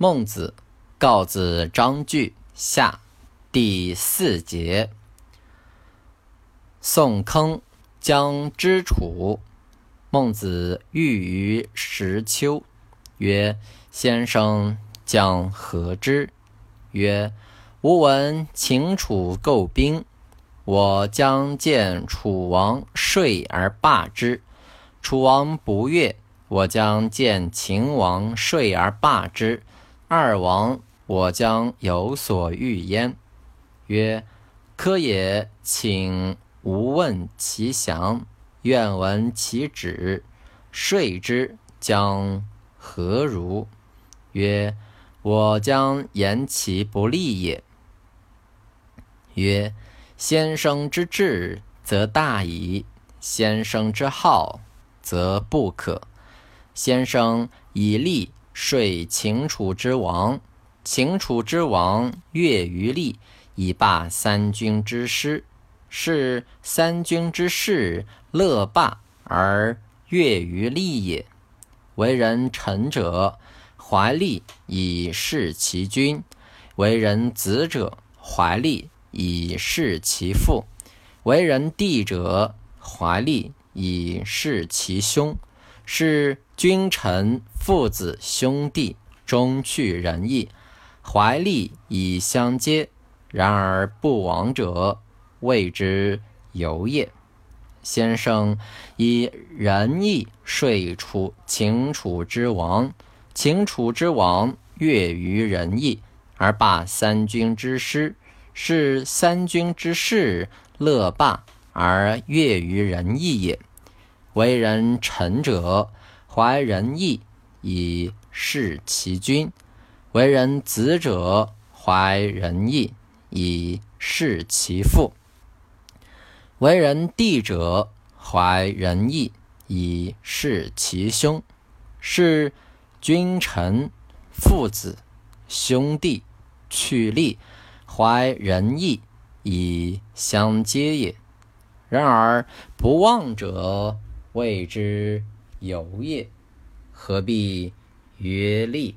孟子告子章句下第四节。宋坑将之楚，孟子欲于石丘，曰：“先生将何之？”曰：“吾闻秦楚构兵，我将见楚王睡而罢之。楚王不悦，我将见秦王睡而罢之。”二王，我将有所欲焉。曰：科也，请吾问其详，愿闻其旨。说之，将何如？曰：我将言其不利也。曰：先生之志，则大矣；先生之好，则不可。先生以利。说秦楚之王，秦楚之王悦于利，以霸三军之师。是三军之士乐霸而悦于利也。为人臣者，怀利以事其君；为人子者，怀利以事其父；为人弟者，怀利以事其兄。是。君臣、父子、兄弟，终去仁义，怀利以相接。然而不亡者，谓之有也。先生以仁义说楚秦楚之王，秦楚之王悦于仁义，而霸三军之师，是三军之士乐霸而悦于仁义也。为人臣者。怀仁义以事其君，为人子者怀仁义以事其父；为人弟者怀仁义以事其兄。是君臣、父子、兄弟去利，怀仁义以相接也。然而不忘者，谓之。有也，何必约利？